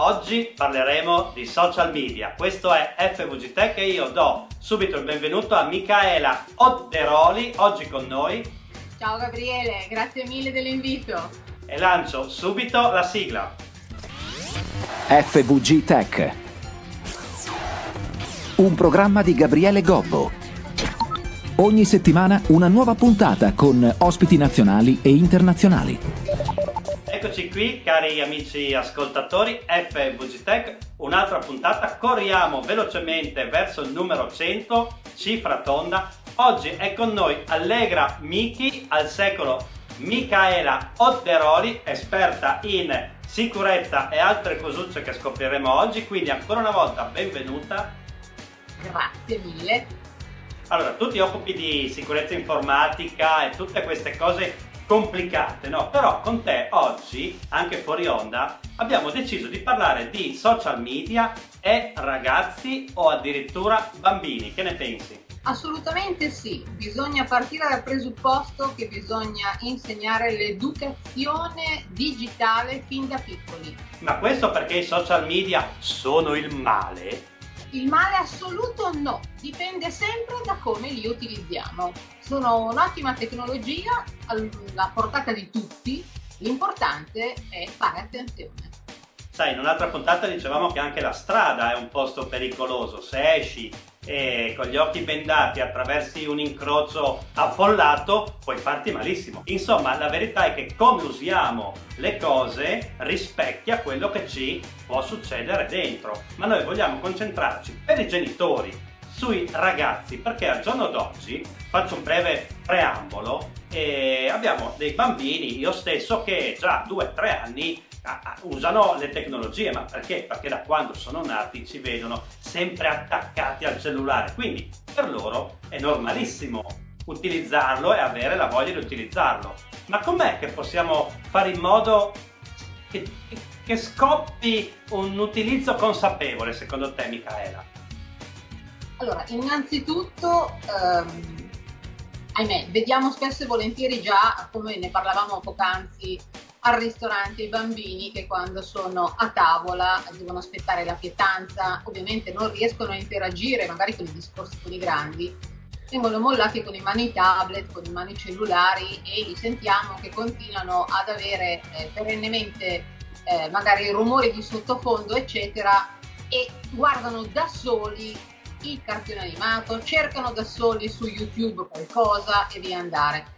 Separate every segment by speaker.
Speaker 1: Oggi parleremo di social media. Questo è FVG Tech e io do subito il benvenuto a Micaela Odderoli, oggi con noi.
Speaker 2: Ciao Gabriele, grazie mille dell'invito.
Speaker 1: E lancio subito la sigla.
Speaker 3: FVG Tech. Un programma di Gabriele Gobbo. Ogni settimana una nuova puntata con ospiti nazionali e internazionali.
Speaker 1: Eccoci qui, cari amici ascoltatori, FVG Tech, un'altra puntata. Corriamo velocemente verso il numero 100, cifra tonda. Oggi è con noi Allegra Miki, al secolo Micaela Otteroli, esperta in sicurezza e altre cosucce che scopriremo oggi. Quindi ancora una volta benvenuta.
Speaker 2: Grazie mille.
Speaker 1: Allora, tu ti occupi di sicurezza informatica e tutte queste cose complicate, no? Però con te oggi, anche fuori onda, abbiamo deciso di parlare di social media e ragazzi o addirittura bambini. Che ne pensi?
Speaker 2: Assolutamente sì, bisogna partire dal presupposto che bisogna insegnare l'educazione digitale fin da piccoli.
Speaker 1: Ma questo perché i social media sono il male?
Speaker 2: Il male assoluto no, dipende sempre da come li utilizziamo. Sono un'ottima tecnologia alla portata di tutti, l'importante è fare attenzione.
Speaker 1: Sai, in un'altra puntata dicevamo che anche la strada è un posto pericoloso, se esci e con gli occhi bendati attraversi un incrocio affollato puoi farti malissimo. Insomma, la verità è che come usiamo le cose rispecchia quello che ci può succedere dentro. Ma noi vogliamo concentrarci per i genitori sui ragazzi perché al giorno d'oggi faccio un breve preambolo abbiamo dei bambini io stesso che già 2-3 anni usano le tecnologie, ma perché? Perché da quando sono nati ci vedono sempre attaccati al cellulare, quindi per loro è normalissimo utilizzarlo e avere la voglia di utilizzarlo. Ma com'è che possiamo fare in modo che, che scoppi un utilizzo consapevole secondo te Michaela?
Speaker 2: Allora, innanzitutto, ehm, ahimè, vediamo spesso e volentieri già, come ne parlavamo poc'anzi, al ristorante i bambini che quando sono a tavola devono aspettare la pietanza, ovviamente non riescono a interagire magari con i discorsi con i grandi, vengono mollati con i mani tablet, con i mani cellulari e li sentiamo che continuano ad avere eh, perennemente eh, magari rumori di sottofondo eccetera e guardano da soli il cartone animato, cercano da soli su YouTube qualcosa e via andare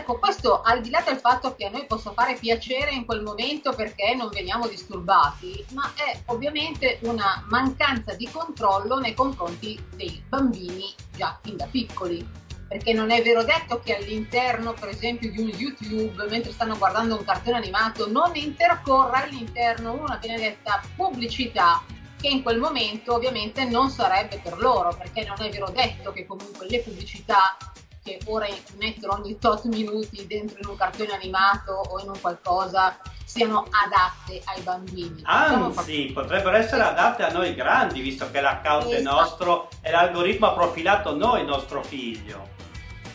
Speaker 2: Ecco, questo al di là del fatto che a noi possa fare piacere in quel momento perché non veniamo disturbati, ma è ovviamente una mancanza di controllo nei confronti dei bambini già fin da piccoli. Perché non è vero detto che all'interno, per esempio, di un YouTube, mentre stanno guardando un cartone animato, non intercorra all'interno una benedetta pubblicità che in quel momento ovviamente non sarebbe per loro, perché non è vero detto che comunque le pubblicità che ora mettono ogni tot minuti dentro in un cartone animato o in un qualcosa siano adatte ai bambini.
Speaker 1: Anzi, potrebbero essere adatte a noi grandi, visto che l'account esatto. è nostro e l'algoritmo ha profilato noi, nostro figlio.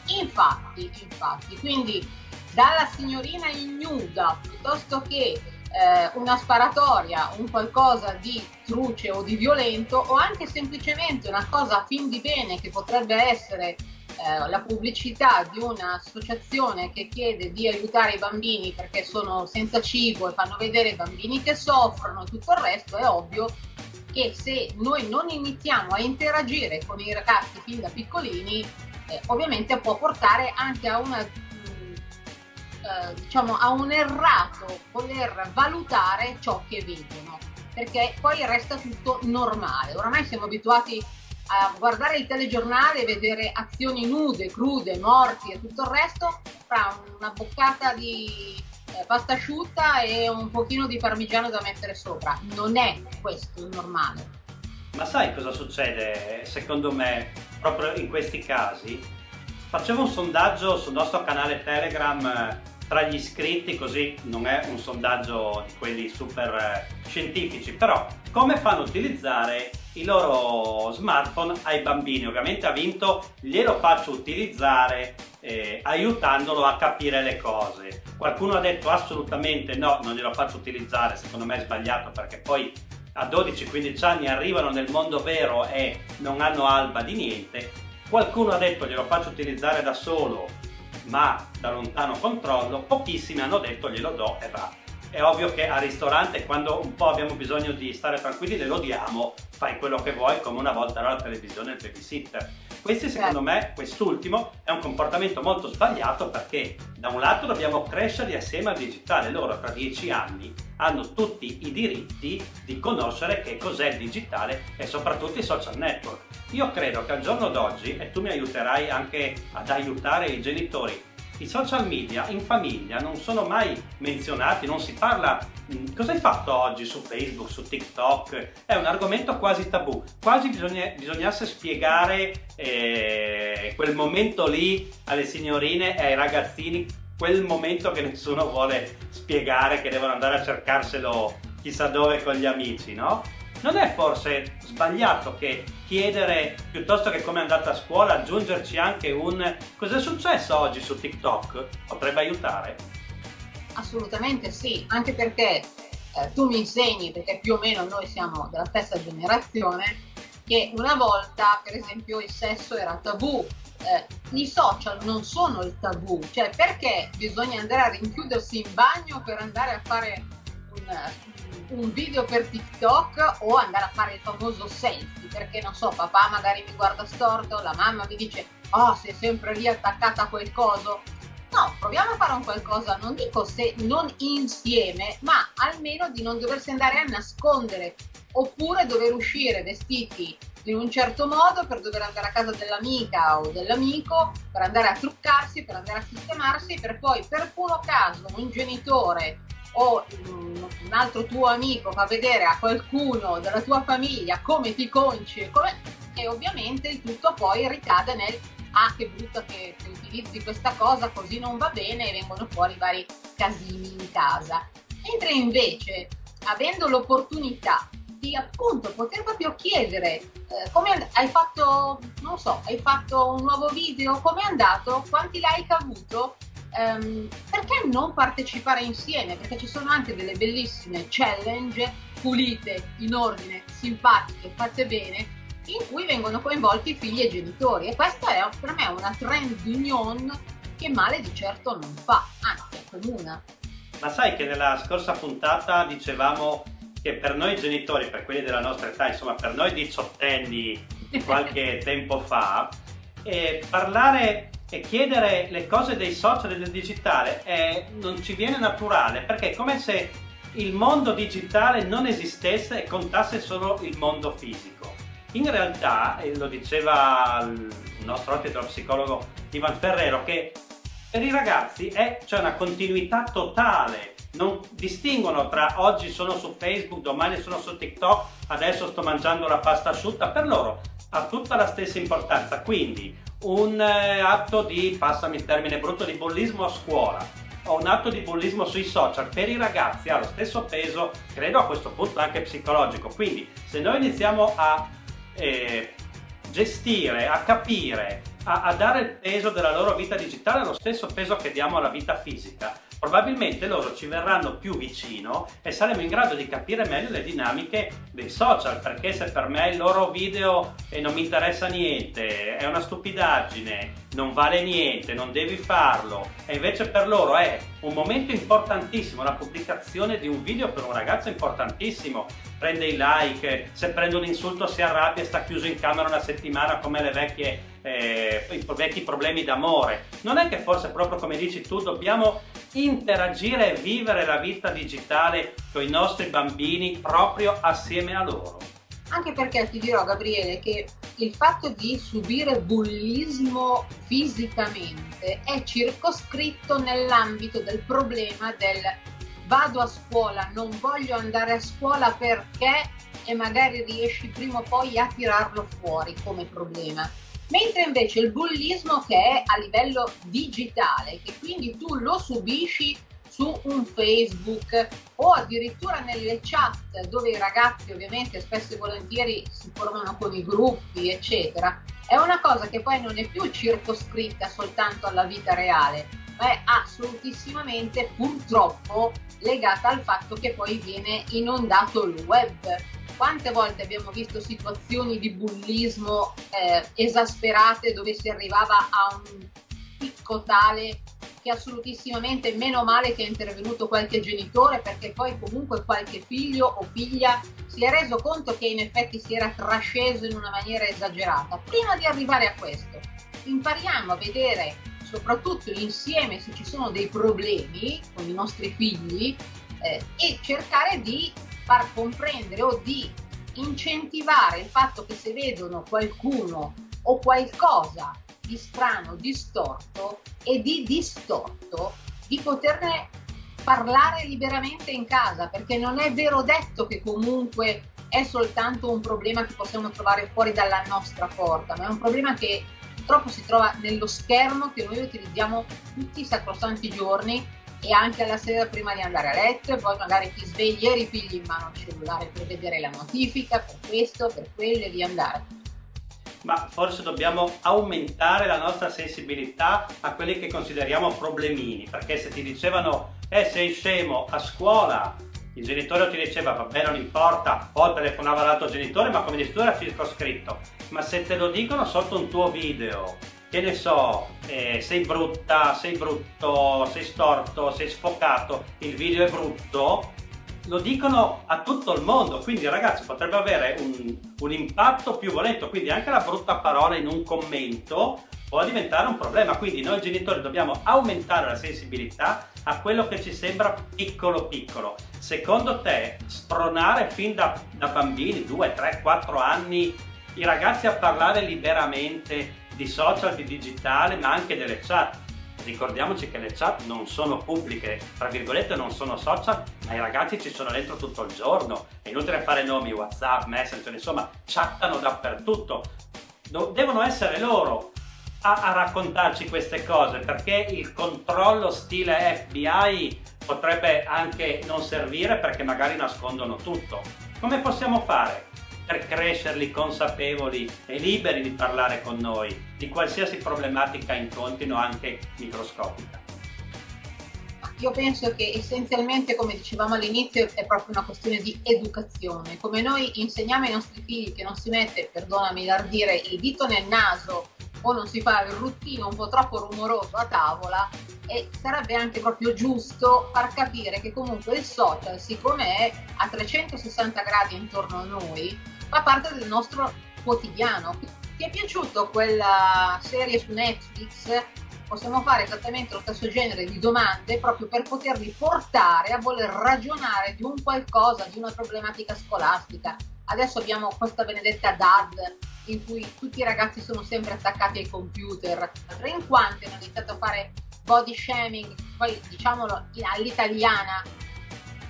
Speaker 2: Infatti, infatti, quindi dalla signorina ignuda piuttosto che eh, una sparatoria, un qualcosa di truce o di violento o anche semplicemente una cosa a fin di bene che potrebbe essere eh, la pubblicità di un'associazione che chiede di aiutare i bambini perché sono senza cibo e fanno vedere i bambini che soffrono e tutto il resto, è ovvio che se noi non iniziamo a interagire con i ragazzi fin da piccolini, eh, ovviamente può portare anche a una mm, eh, diciamo a un errato voler valutare ciò che vedono perché poi resta tutto normale. Oramai siamo abituati a guardare il telegiornale e vedere azioni nude, crude, morti e tutto il resto, fra una boccata di eh, pasta asciutta e un pochino di parmigiano da mettere sopra. Non è questo il normale.
Speaker 1: Ma sai cosa succede secondo me proprio in questi casi? Facevo un sondaggio sul nostro canale Telegram tra gli iscritti, così non è un sondaggio di quelli super eh, scientifici, però come fanno a utilizzare i loro smartphone ai bambini. Ovviamente ha vinto, glielo faccio utilizzare eh, aiutandolo a capire le cose. Qualcuno ha detto assolutamente no, non glielo faccio utilizzare, secondo me è sbagliato perché poi a 12-15 anni arrivano nel mondo vero e non hanno alba di niente. Qualcuno ha detto glielo faccio utilizzare da solo, ma da lontano controllo. Pochissimi hanno detto glielo do e va. È ovvio che al ristorante quando un po' abbiamo bisogno di stare tranquilli le lo diamo, fai quello che vuoi come una volta era la televisione il babysitter. Questo secondo me, quest'ultimo, è un comportamento molto sbagliato perché da un lato dobbiamo crescere assieme al digitale, loro tra dieci anni hanno tutti i diritti di conoscere che cos'è il digitale e soprattutto i social network. Io credo che al giorno d'oggi, e tu mi aiuterai anche ad aiutare i genitori, i social media in famiglia non sono mai menzionati, non si parla mm, cosa hai fatto oggi su Facebook, su TikTok, è un argomento quasi tabù, quasi bisogna, bisognasse spiegare eh, quel momento lì alle signorine e ai ragazzini, quel momento che nessuno vuole spiegare, che devono andare a cercarselo chissà dove con gli amici, no? Non è forse sbagliato che chiedere, piuttosto che come è andata a scuola, aggiungerci anche un cosa è successo oggi su TikTok? Potrebbe aiutare?
Speaker 2: Assolutamente sì, anche perché eh, tu mi insegni, perché più o meno noi siamo della stessa generazione, che una volta, per esempio, il sesso era tabù. Eh, I social non sono il tabù, cioè perché bisogna andare a rinchiudersi in bagno per andare a fare un, un video per TikTok o andare a fare il famoso selfie, perché non so, papà magari mi guarda storto, la mamma mi dice oh sei sempre lì attaccata a quel coso. No, proviamo a fare un qualcosa, non dico se non insieme, ma almeno di non doversi andare a nascondere oppure dover uscire vestiti in un certo modo per dover andare a casa dell'amica o dell'amico, per andare a truccarsi, per andare a sistemarsi, per poi per puro caso un genitore o un altro tuo amico fa vedere a qualcuno della tua famiglia come ti conci come... e ovviamente il tutto poi ricade nel ah che brutto che, che utilizzi questa cosa così non va bene e vengono fuori vari casini in casa. Mentre invece avendo l'opportunità di appunto poter proprio chiedere eh, come hai fatto non so hai fatto un nuovo video come è andato quanti like ha avuto um, perché non partecipare insieme? Perché ci sono anche delle bellissime challenge pulite, in ordine, simpatiche, fatte bene, in cui vengono coinvolti figli e genitori. E questa è per me una trend union che male di certo non fa, anzi è comune.
Speaker 1: Ma sai che nella scorsa puntata dicevamo che per noi genitori, per quelli della nostra età, insomma per noi diciottenni qualche tempo fa, eh, parlare e chiedere le cose dei social e del digitale è, non ci viene naturale perché è come se il mondo digitale non esistesse e contasse solo il mondo fisico. In realtà, e lo diceva il nostro ospite, lo psicologo Ivan Ferrero, che per i ragazzi c'è una continuità totale, non distinguono tra oggi sono su Facebook, domani sono su TikTok, adesso sto mangiando la pasta asciutta, per loro ha tutta la stessa importanza, quindi un eh, atto di, passami il termine brutto, di bullismo a scuola o un atto di bullismo sui social per i ragazzi ha lo stesso peso, credo a questo punto anche psicologico. Quindi se noi iniziamo a eh, gestire, a capire, a, a dare il peso della loro vita digitale, lo stesso peso che diamo alla vita fisica, probabilmente loro ci verranno più vicino e saremo in grado di capire meglio le dinamiche dei social, perché se per me il loro video e non mi interessa niente, è una stupidaggine, non vale niente, non devi farlo, e invece per loro è un momento importantissimo, la pubblicazione di un video per un ragazzo è importantissimo, prende i like, se prende un insulto si arrabbia e sta chiuso in camera una settimana come le vecchie, eh, i vecchi problemi d'amore. Non è che forse proprio come dici tu dobbiamo interagire e vivere la vita digitale con i nostri bambini proprio assieme a loro?
Speaker 2: Anche perché ti dirò Gabriele che il fatto di subire bullismo fisicamente è circoscritto nell'ambito del problema del vado a scuola, non voglio andare a scuola perché e magari riesci prima o poi a tirarlo fuori come problema. Mentre invece il bullismo che è a livello digitale, che quindi tu lo subisci su un Facebook o addirittura nelle chat dove i ragazzi ovviamente spesso e volentieri si formano con i gruppi, eccetera, è una cosa che poi non è più circoscritta soltanto alla vita reale, ma è assolutissimamente purtroppo legata al fatto che poi viene inondato il web. Quante volte abbiamo visto situazioni di bullismo eh, esasperate dove si arrivava a un picco tale che assolutissimamente meno male che è intervenuto qualche genitore perché poi comunque qualche figlio o figlia si è reso conto che in effetti si era trasceso in una maniera esagerata. Prima di arrivare a questo, impariamo a vedere soprattutto insieme se ci sono dei problemi con i nostri figli eh, e cercare di far comprendere o di incentivare il fatto che se vedono qualcuno o qualcosa di strano, distorto e di distorto, di poterne parlare liberamente in casa, perché non è vero detto che comunque è soltanto un problema che possiamo trovare fuori dalla nostra porta, ma è un problema che purtroppo si trova nello schermo che noi utilizziamo tutti i sacrosanti giorni e anche alla sera prima di andare a letto e poi magari ti svegli e ripigli in mano il cellulare per vedere la notifica, per questo, per quello e via andare.
Speaker 1: Ma forse dobbiamo aumentare la nostra sensibilità a quelli che consideriamo problemini, perché se ti dicevano eh sei scemo a scuola il genitore ti diceva vabbè non importa, o telefonava l'altro genitore, ma come dici tu era circoscritto. Ma se te lo dicono sotto un tuo video, che ne so, eh, sei brutta, sei brutto, sei storto, sei sfocato, il video è brutto, lo dicono a tutto il mondo, quindi ragazzi potrebbe avere un, un impatto più violento, quindi anche la brutta parola in un commento può diventare un problema, quindi noi genitori dobbiamo aumentare la sensibilità a quello che ci sembra piccolo piccolo. Secondo te spronare fin da, da bambini, 2, 3, 4 anni, i ragazzi a parlare liberamente di social, di digitale, ma anche delle chat? Ricordiamoci che le chat non sono pubbliche, tra virgolette non sono social, ma i ragazzi ci sono dentro tutto il giorno. È inutile fare nomi, WhatsApp, Messenger, insomma, chattano dappertutto. Devono essere loro a, a raccontarci queste cose perché il controllo stile FBI potrebbe anche non servire perché magari nascondono tutto. Come possiamo fare per crescerli consapevoli e liberi di parlare con noi di qualsiasi problematica incontrino anche microscopica?
Speaker 2: Io penso che essenzialmente, come dicevamo all'inizio, è proprio una questione di educazione. Come noi insegniamo ai nostri figli che non si mette, perdonami l'ardire, il dito nel naso o non si fa il ruttino un po' troppo rumoroso a tavola e sarebbe anche proprio giusto far capire che comunque il social, siccome è a 360 gradi intorno a noi, fa parte del nostro quotidiano. Ti è piaciuto quella serie su Netflix? Possiamo fare esattamente lo stesso genere di domande proprio per poterli portare a voler ragionare di un qualcosa, di una problematica scolastica. Adesso abbiamo questa benedetta DAD in cui tutti i ragazzi sono sempre attaccati ai computer. In quanti hanno iniziato a fare body shaming, poi diciamolo all'italiana.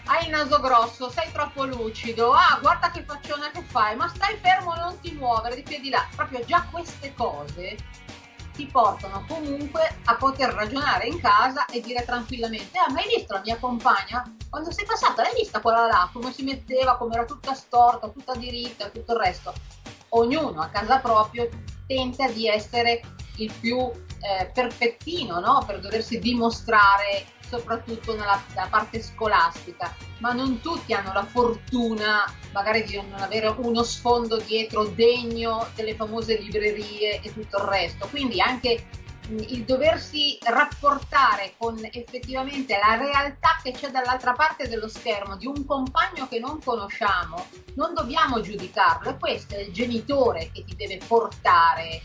Speaker 2: Hai il naso grosso, sei troppo lucido, ah guarda che faccione che fai, ma stai fermo, non ti muovere, di piedi là. Proprio già queste cose ti portano comunque a poter ragionare in casa e dire tranquillamente, ah ma hai visto la mia compagna? Quando sei passata l'hai vista quella là, come si metteva, come era tutta storta, tutta diritta, tutto il resto ognuno a casa propria tenta di essere il più eh, perfettino no? per doversi dimostrare soprattutto nella, nella, parte scolastica, ma non tutti hanno la fortuna magari di non avere uno sfondo dietro degno delle famose librerie e tutto il resto. Quindi anche il doversi rapportare con effettivamente la realtà che c'è dall'altra parte dello schermo di un compagno che non conosciamo, non dobbiamo giudicarlo, e questo è il genitore che ti deve portare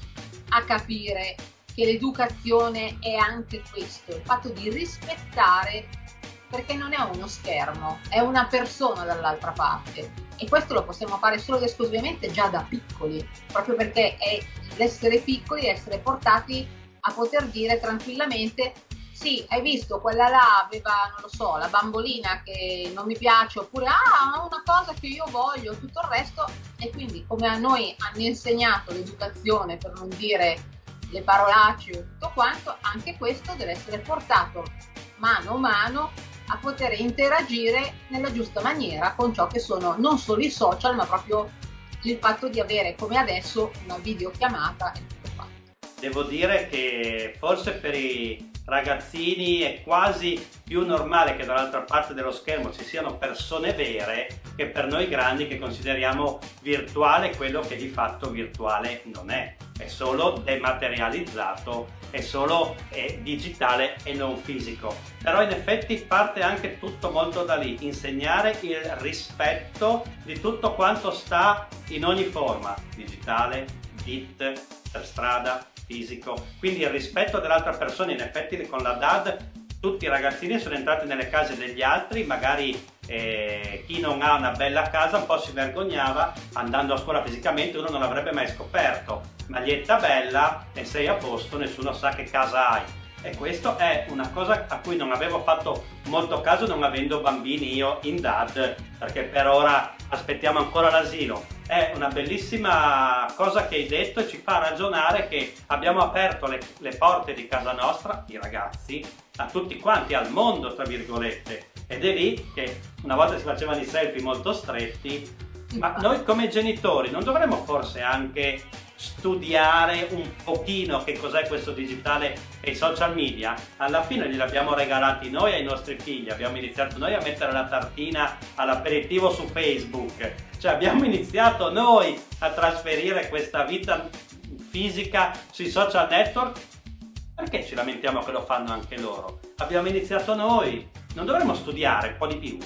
Speaker 2: a capire che l'educazione è anche questo, il fatto di rispettare perché non è uno schermo, è una persona dall'altra parte. E questo lo possiamo fare solo ed esclusivamente già da piccoli, proprio perché è l'essere piccoli, essere portati a poter dire tranquillamente sì, hai visto, quella là aveva, non lo so, la bambolina che non mi piace, oppure ah, una cosa che io voglio, tutto il resto e quindi come a noi hanno insegnato l'educazione per non dire le parolacce e tutto quanto, anche questo deve essere portato mano a mano a poter interagire nella giusta maniera con ciò che sono non solo i social, ma proprio il fatto di avere come adesso una videochiamata e.
Speaker 1: Devo dire che forse per i ragazzini è quasi più normale che dall'altra parte dello schermo ci siano persone vere che per noi grandi che consideriamo virtuale quello che di fatto virtuale non è, è solo dematerializzato, è solo è digitale e non fisico. Però in effetti parte anche tutto molto da lì, insegnare il rispetto di tutto quanto sta in ogni forma, digitale, bit, per strada, fisico. Quindi il rispetto dell'altra persona, in effetti con la DAD tutti i ragazzini sono entrati nelle case degli altri, magari eh, chi non ha una bella casa un po' si vergognava andando a scuola fisicamente, uno non l'avrebbe mai scoperto. Maglietta bella e sei a posto, nessuno sa che casa hai. E questo è una cosa a cui non avevo fatto molto caso non avendo bambini io in DAD, perché per ora aspettiamo ancora l'asilo. È una bellissima cosa che hai detto e ci fa ragionare che abbiamo aperto le, le porte di casa nostra, i ragazzi, a tutti quanti, al mondo, tra virgolette. Ed è lì che una volta si facevano i selfie molto stretti, ma noi come genitori non dovremmo forse anche studiare un pochino che cos'è questo digitale e i social media? Alla fine glieli abbiamo regalati noi ai nostri figli, abbiamo iniziato noi a mettere la tartina all'aperitivo su Facebook, cioè abbiamo iniziato noi a trasferire questa vita fisica sui social network perché ci lamentiamo che lo fanno anche loro? Abbiamo iniziato noi, non dovremmo studiare un po' di più.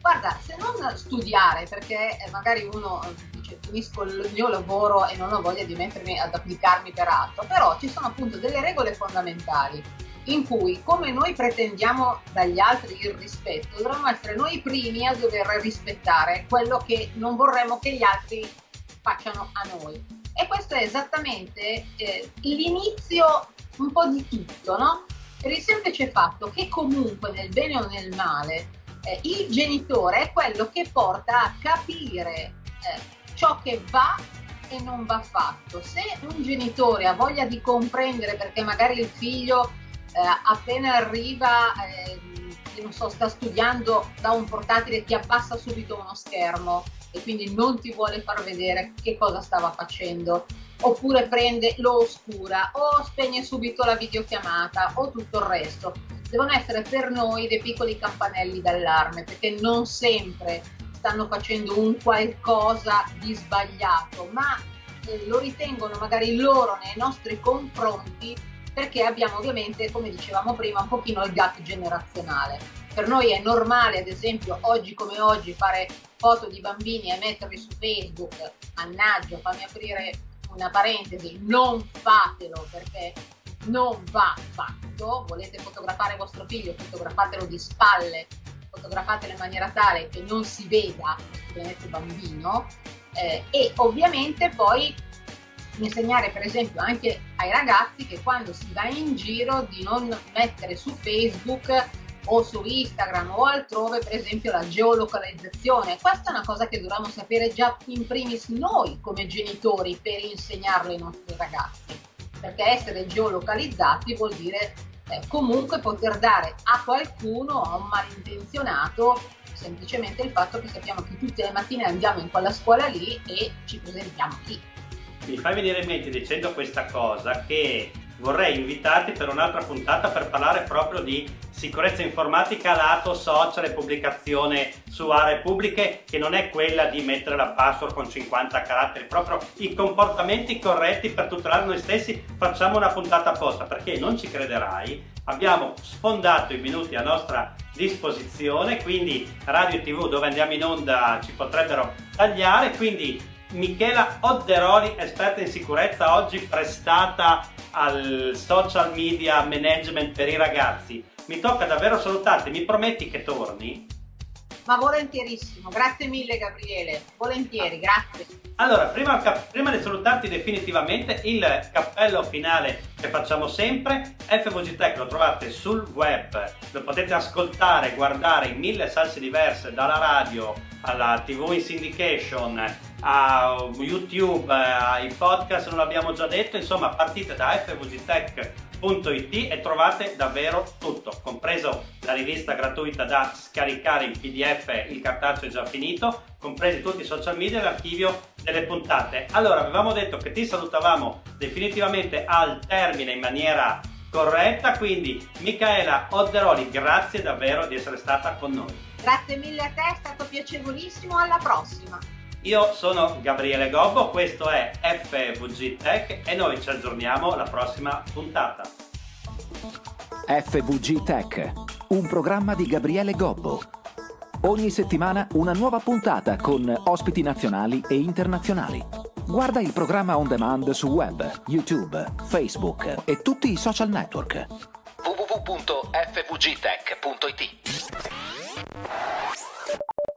Speaker 2: Guarda, se non studiare, perché eh, magari uno dice finisco il mio lavoro e non ho voglia di mettermi ad applicarmi per altro, però ci sono appunto delle regole fondamentali in cui come noi pretendiamo dagli altri il rispetto, dovremmo essere noi i primi a dover rispettare quello che non vorremmo che gli altri facciano a noi. E questo è esattamente eh, l'inizio un po' di tutto, no? Per il semplice fatto che comunque nel bene o nel male eh, il genitore è quello che porta a capire eh, ciò che va e non va fatto. Se un genitore ha voglia di comprendere perché magari il figlio eh, appena arriva, eh, non so, sta studiando da un portatile, ti abbassa subito uno schermo e quindi non ti vuole far vedere che cosa stava facendo oppure prende, lo oscura o spegne subito la videochiamata o tutto il resto. Devono essere per noi dei piccoli campanelli d'allarme perché non sempre stanno facendo un qualcosa di sbagliato, ma eh, lo ritengono magari loro nei nostri confronti perché abbiamo ovviamente, come dicevamo prima, un pochino il gap generazionale. Per noi è normale, ad esempio, oggi come oggi, fare foto di bambini e metterli su Facebook. Mannaggia, fammi aprire una parentesi, non fatelo perché non va fatto, volete fotografare vostro figlio, fotografatelo di spalle, fotografatelo in maniera tale che non si veda il bambino eh, e ovviamente poi insegnare per esempio anche ai ragazzi che quando si va in giro di non mettere su Facebook o su Instagram o altrove per esempio la geolocalizzazione. Questa è una cosa che dovremmo sapere già in primis noi come genitori per insegnarlo ai nostri ragazzi, perché essere geolocalizzati vuol dire eh, comunque poter dare a qualcuno, a un malintenzionato, semplicemente il fatto che sappiamo che tutte le mattine andiamo in quella scuola lì e ci presentiamo lì.
Speaker 1: Mi fai venire in mente dicendo questa cosa che vorrei invitarti per un'altra puntata per parlare proprio di sicurezza informatica lato social e pubblicazione su aree pubbliche che non è quella di mettere la password con 50 caratteri, proprio i comportamenti corretti per tutelare noi stessi facciamo una puntata apposta perché non ci crederai abbiamo sfondato i minuti a nostra disposizione quindi radio tv dove andiamo in onda ci potrebbero tagliare quindi Michela Odderoli, esperta in sicurezza, oggi prestata al social media management per i ragazzi. Mi tocca davvero salutarti, mi prometti che torni?
Speaker 2: Ma volentierissimo, grazie mille Gabriele, volentieri, grazie.
Speaker 1: Allora, prima, prima, di salutarti definitivamente, il cappello finale che facciamo sempre, FVG Tech lo trovate sul web, lo potete ascoltare, guardare in mille salse diverse, dalla radio alla TV in syndication, a YouTube, ai podcast, non l'abbiamo già detto, insomma partite da FVG Tech www.it e trovate davvero tutto, compreso la rivista gratuita da scaricare in PDF, il cartaceo è già finito, compresi tutti i social media e l'archivio delle puntate. Allora, avevamo detto che ti salutavamo definitivamente al termine in maniera corretta, quindi Michaela Odderoli, grazie davvero di essere stata con noi.
Speaker 2: Grazie mille a te, è stato piacevolissimo, alla prossima.
Speaker 1: Io sono Gabriele Gobbo, questo è FVG Tech e noi ci aggiorniamo alla prossima puntata.
Speaker 3: FVG Tech, un programma di Gabriele Gobbo. Ogni settimana una nuova puntata con ospiti nazionali e internazionali. Guarda il programma on demand su web, YouTube, Facebook e tutti i social network. www.fvgtech.it